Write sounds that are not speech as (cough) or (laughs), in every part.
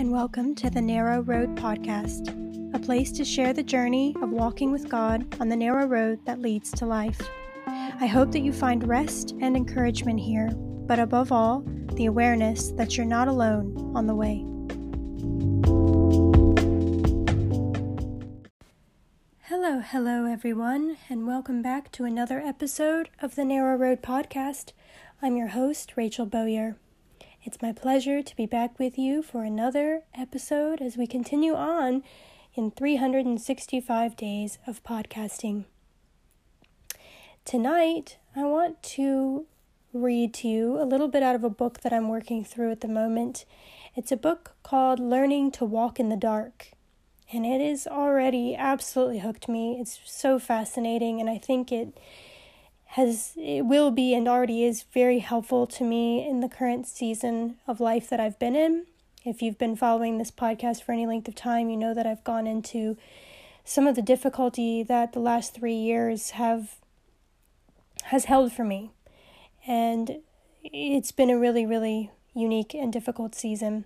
and welcome to the Narrow Road Podcast, a place to share the journey of walking with God on the narrow road that leads to life. I hope that you find rest and encouragement here, but above all, the awareness that you're not alone on the way. Hello, hello, everyone, and welcome back to another episode of the Narrow Road Podcast. I'm your host, Rachel Bowyer. It's my pleasure to be back with you for another episode as we continue on in 365 days of podcasting. Tonight, I want to read to you a little bit out of a book that I'm working through at the moment. It's a book called Learning to Walk in the Dark, and it has already absolutely hooked me. It's so fascinating, and I think it has it will be and already is very helpful to me in the current season of life that I've been in. If you've been following this podcast for any length of time, you know that I've gone into some of the difficulty that the last 3 years have has held for me. And it's been a really really unique and difficult season.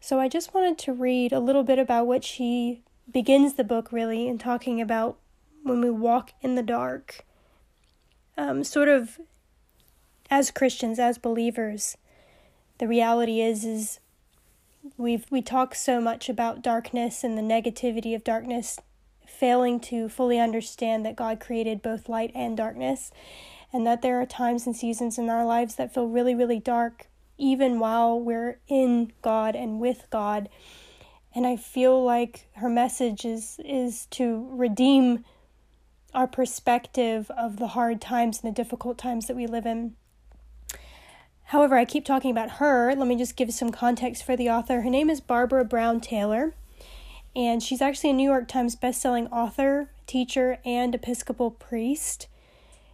So I just wanted to read a little bit about what she begins the book really in talking about when we walk in the dark um, sort of as Christians, as believers, the reality is is we've we talk so much about darkness and the negativity of darkness, failing to fully understand that God created both light and darkness, and that there are times and seasons in our lives that feel really, really dark, even while we're in God and with God. And I feel like her message is is to redeem our perspective of the hard times and the difficult times that we live in. However, I keep talking about her. Let me just give some context for the author. Her name is Barbara Brown Taylor, and she's actually a New York Times bestselling author, teacher, and Episcopal priest.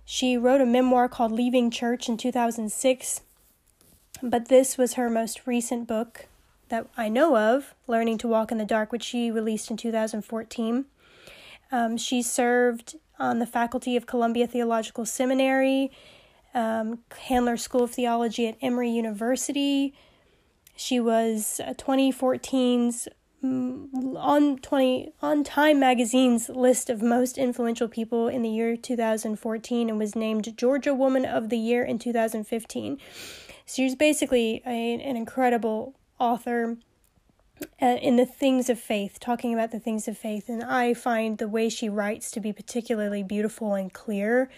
She wrote a memoir called Leaving Church in 2006, but this was her most recent book that I know of, Learning to Walk in the Dark, which she released in 2014. Um, she served on the faculty of Columbia Theological Seminary, um, Candler School of Theology at Emory University. She was 2014's mm, on 20 on Time magazine's list of most influential people in the year 2014 and was named Georgia Woman of the Year in 2015. So she's basically a, an incredible author uh, in the things of faith, talking about the things of faith. And I find the way she writes to be particularly beautiful and clear.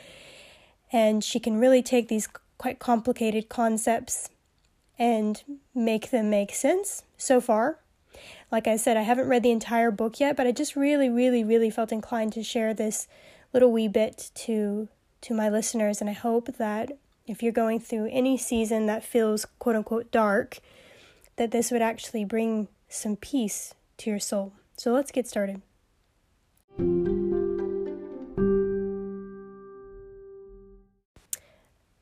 And she can really take these quite complicated concepts and make them make sense so far. Like I said, I haven't read the entire book yet, but I just really, really, really felt inclined to share this little wee bit to to my listeners and I hope that if you're going through any season that feels quote unquote dark, that this would actually bring some peace to your soul. So let's get started.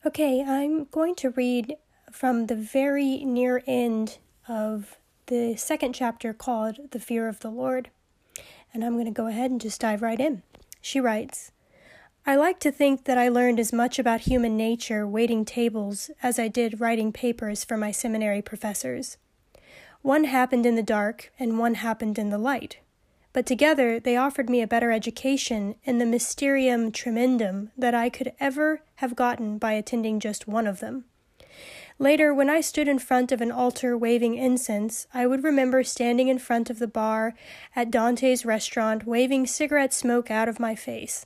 Okay, I'm going to read from the very near end of the second chapter called The Fear of the Lord. And I'm going to go ahead and just dive right in. She writes I like to think that I learned as much about human nature waiting tables as I did writing papers for my seminary professors. One happened in the dark, and one happened in the light. But together they offered me a better education in the mysterium tremendum that I could ever have gotten by attending just one of them. Later, when I stood in front of an altar waving incense, I would remember standing in front of the bar at Dante's restaurant waving cigarette smoke out of my face.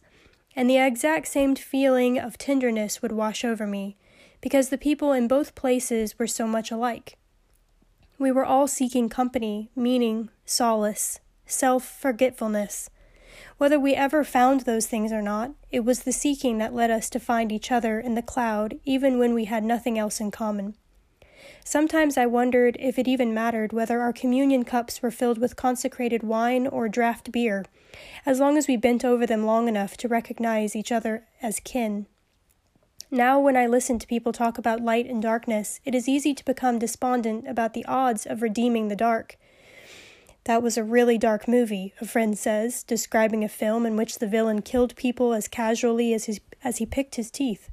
And the exact same feeling of tenderness would wash over me, because the people in both places were so much alike. We were all seeking company, meaning, solace, self forgetfulness. Whether we ever found those things or not, it was the seeking that led us to find each other in the cloud, even when we had nothing else in common. Sometimes I wondered if it even mattered whether our communion cups were filled with consecrated wine or draft beer, as long as we bent over them long enough to recognize each other as kin. Now, when I listen to people talk about light and darkness, it is easy to become despondent about the odds of redeeming the dark. That was a really dark movie, a friend says, describing a film in which the villain killed people as casually as, his, as he picked his teeth.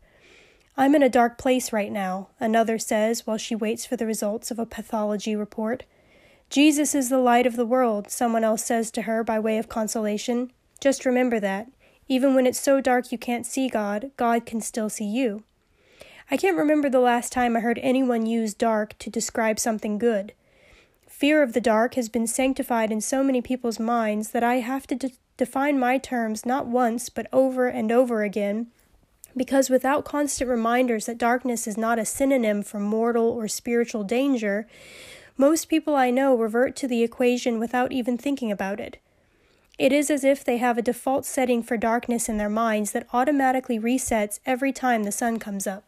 I'm in a dark place right now, another says while she waits for the results of a pathology report. Jesus is the light of the world, someone else says to her by way of consolation. Just remember that. Even when it's so dark you can't see God, God can still see you. I can't remember the last time I heard anyone use dark to describe something good. Fear of the dark has been sanctified in so many people's minds that I have to de- define my terms not once, but over and over again, because without constant reminders that darkness is not a synonym for mortal or spiritual danger, most people I know revert to the equation without even thinking about it. It is as if they have a default setting for darkness in their minds that automatically resets every time the sun comes up.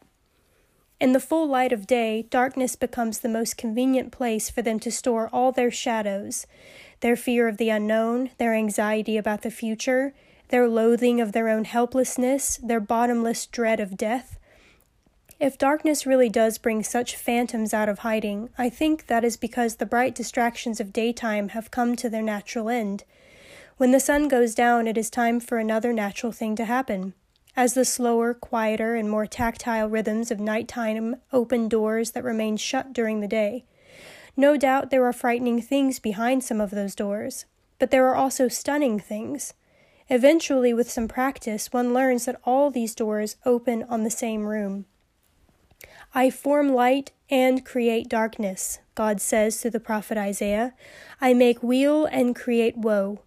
In the full light of day, darkness becomes the most convenient place for them to store all their shadows their fear of the unknown, their anxiety about the future, their loathing of their own helplessness, their bottomless dread of death. If darkness really does bring such phantoms out of hiding, I think that is because the bright distractions of daytime have come to their natural end. When the sun goes down, it is time for another natural thing to happen. As the slower, quieter, and more tactile rhythms of nighttime open doors that remain shut during the day. No doubt there are frightening things behind some of those doors, but there are also stunning things. Eventually, with some practice, one learns that all these doors open on the same room. I form light and create darkness, God says through the prophet Isaiah. I make weal and create woe.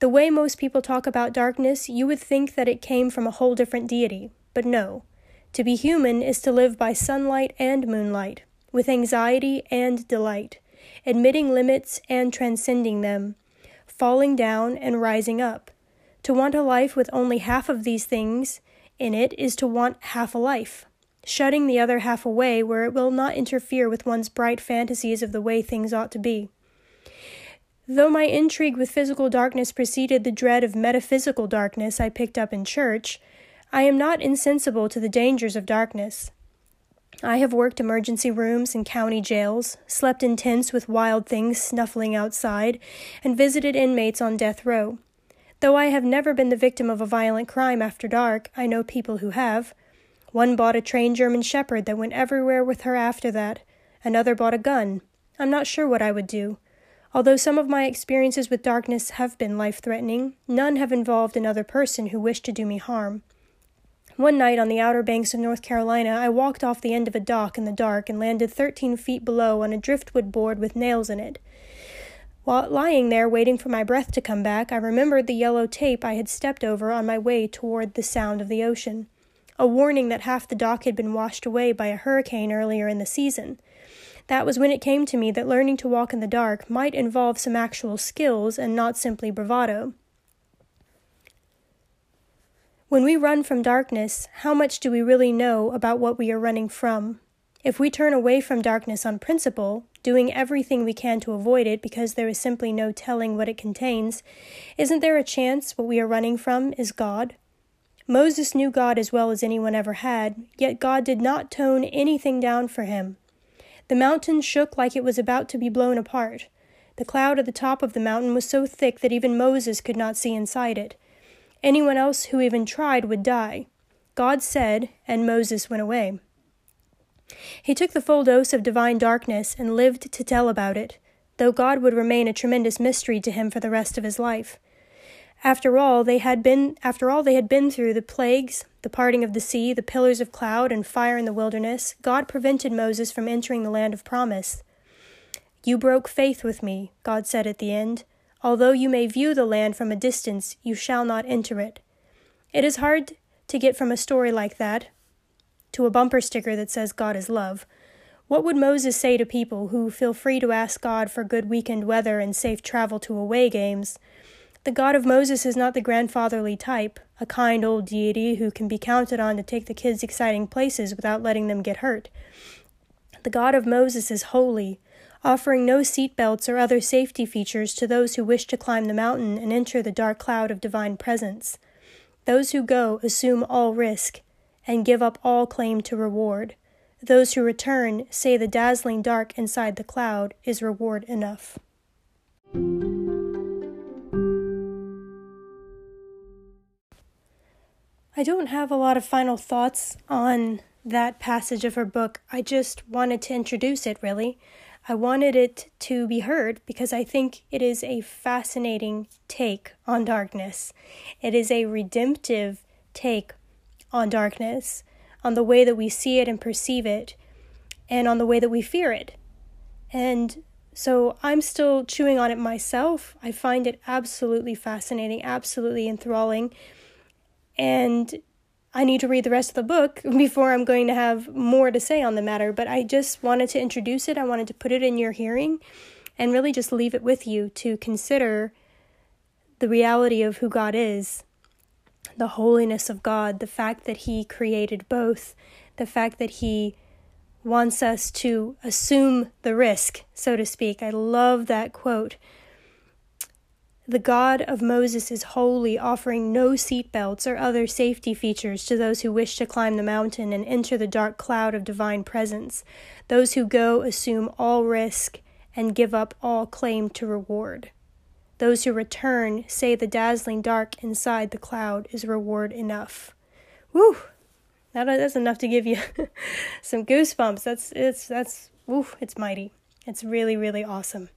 The way most people talk about darkness, you would think that it came from a whole different deity, but no. To be human is to live by sunlight and moonlight, with anxiety and delight, admitting limits and transcending them, falling down and rising up. To want a life with only half of these things in it is to want half a life, shutting the other half away where it will not interfere with one's bright fantasies of the way things ought to be. Though my intrigue with physical darkness preceded the dread of metaphysical darkness I picked up in church, I am not insensible to the dangers of darkness. I have worked emergency rooms and county jails, slept in tents with wild things snuffling outside, and visited inmates on death row. Though I have never been the victim of a violent crime after dark, I know people who have. One bought a trained German shepherd that went everywhere with her after that. Another bought a gun. I'm not sure what I would do. Although some of my experiences with darkness have been life threatening, none have involved another person who wished to do me harm. One night on the outer banks of North Carolina, I walked off the end of a dock in the dark and landed 13 feet below on a driftwood board with nails in it. While lying there waiting for my breath to come back, I remembered the yellow tape I had stepped over on my way toward the sound of the ocean. A warning that half the dock had been washed away by a hurricane earlier in the season. That was when it came to me that learning to walk in the dark might involve some actual skills and not simply bravado. When we run from darkness, how much do we really know about what we are running from? If we turn away from darkness on principle, doing everything we can to avoid it because there is simply no telling what it contains, isn't there a chance what we are running from is God? Moses knew God as well as anyone ever had, yet God did not tone anything down for him. The mountain shook like it was about to be blown apart. The cloud at the top of the mountain was so thick that even Moses could not see inside it. Anyone else who even tried would die. God said, and Moses went away. He took the full dose of divine darkness and lived to tell about it, though God would remain a tremendous mystery to him for the rest of his life. After all, they had been after all they had been through the plagues, the parting of the sea, the pillars of cloud and fire in the wilderness, God prevented Moses from entering the land of promise. You broke faith with me, God said at the end. Although you may view the land from a distance, you shall not enter it. It is hard to get from a story like that to a bumper sticker that says God is love. What would Moses say to people who feel free to ask God for good weekend weather and safe travel to away games? The God of Moses is not the grandfatherly type, a kind old deity who can be counted on to take the kids exciting places without letting them get hurt. The God of Moses is holy, offering no seat belts or other safety features to those who wish to climb the mountain and enter the dark cloud of divine presence. Those who go assume all risk and give up all claim to reward. Those who return say the dazzling dark inside the cloud is reward enough. I don't have a lot of final thoughts on that passage of her book. I just wanted to introduce it, really. I wanted it to be heard because I think it is a fascinating take on darkness. It is a redemptive take on darkness, on the way that we see it and perceive it, and on the way that we fear it. And so I'm still chewing on it myself. I find it absolutely fascinating, absolutely enthralling. And I need to read the rest of the book (laughs) before I'm going to have more to say on the matter. But I just wanted to introduce it. I wanted to put it in your hearing and really just leave it with you to consider the reality of who God is, the holiness of God, the fact that He created both, the fact that He wants us to assume the risk, so to speak. I love that quote. The God of Moses is holy, offering no seatbelts or other safety features to those who wish to climb the mountain and enter the dark cloud of divine presence. Those who go assume all risk and give up all claim to reward. Those who return say the dazzling dark inside the cloud is reward enough. Woo! That, that's enough to give you (laughs) some goosebumps. That's it's that's woof, it's mighty. It's really really awesome.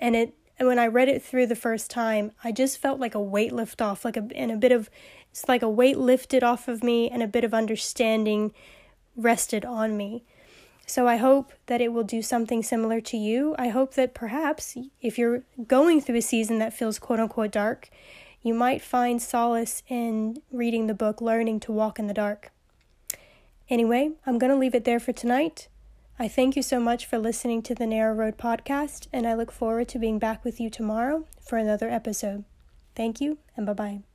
And it and when I read it through the first time, I just felt like a weight lift off, like a and a bit of it's like a weight lifted off of me and a bit of understanding rested on me. So I hope that it will do something similar to you. I hope that perhaps if you're going through a season that feels quote unquote dark, you might find solace in reading the book Learning to Walk in the Dark. Anyway, I'm going to leave it there for tonight. I thank you so much for listening to the Narrow Road podcast, and I look forward to being back with you tomorrow for another episode. Thank you, and bye bye.